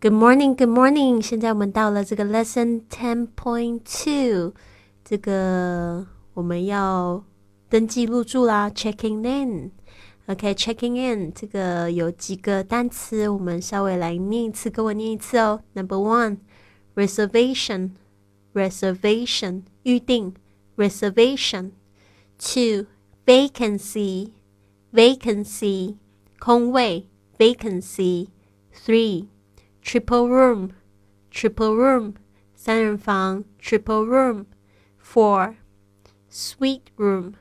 Good morning, good morning。现在我们到了这个 lesson ten point two，这个我们要登记入住啦，checking in。OK，checking in，这个有几个单词，我们稍微来念一次，跟我念一次哦。Number one，reservation，reservation，预定，reservation。Two, vacancy, vacancy, 空位 vacancy. Three, triple room, triple room 三人房 triple room. Four, suite room,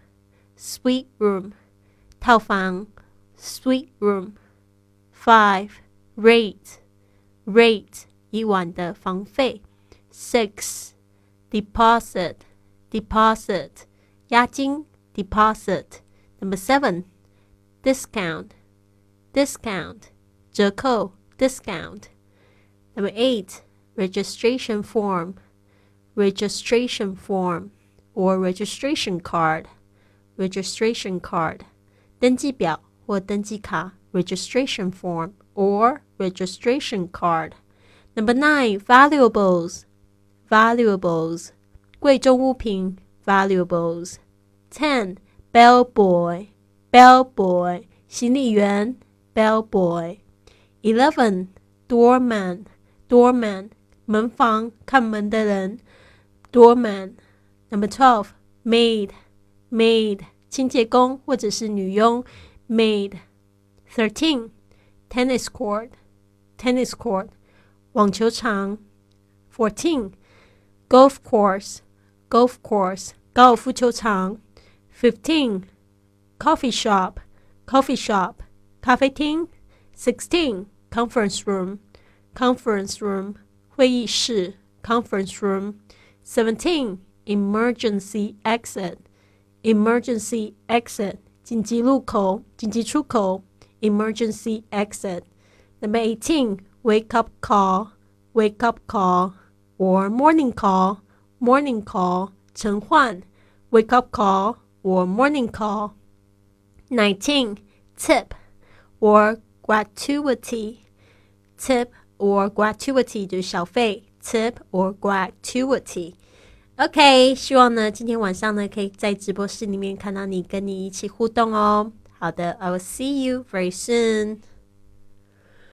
suite room 套房 suite room. Five, rate, rate 一晚的房费 Six, deposit, deposit 押金 deposit. Number seven, discount, discount 折扣 discount. Number eight, registration form, registration form or registration card, registration card. 登记表或登记卡 registration form or registration card. Number nine, valuables, valuables, 贵重物品 valuables. Ten, bellboy, bellboy, 行李员 bellboy. Eleven, doorman, doorman, 门房看门的人 doorman. Number twelve, maid, maid, 清洁工或者是女佣 maid. Thirteen, tennis court, tennis court, 网球场 Fourteen, golf course, golf course, 高尔夫球场 Fifteen, coffee shop, coffee shop, 咖啡厅。Sixteen, conference room, conference room, 会议室 conference room. Seventeen, emergency exit, emergency exit, 紧急入口、紧急出口 emergency exit. Number eighteen, wake up call, wake up call, or morning call, morning call, 晨唤 wake up call or morning call. 19. Tip or gratuity. Tip or gratuity 就是小费，tip or gratuity。OK，希望呢今天晚上呢可以在直播室里面看到你，跟你一起互动哦。好的，I will see you very soon.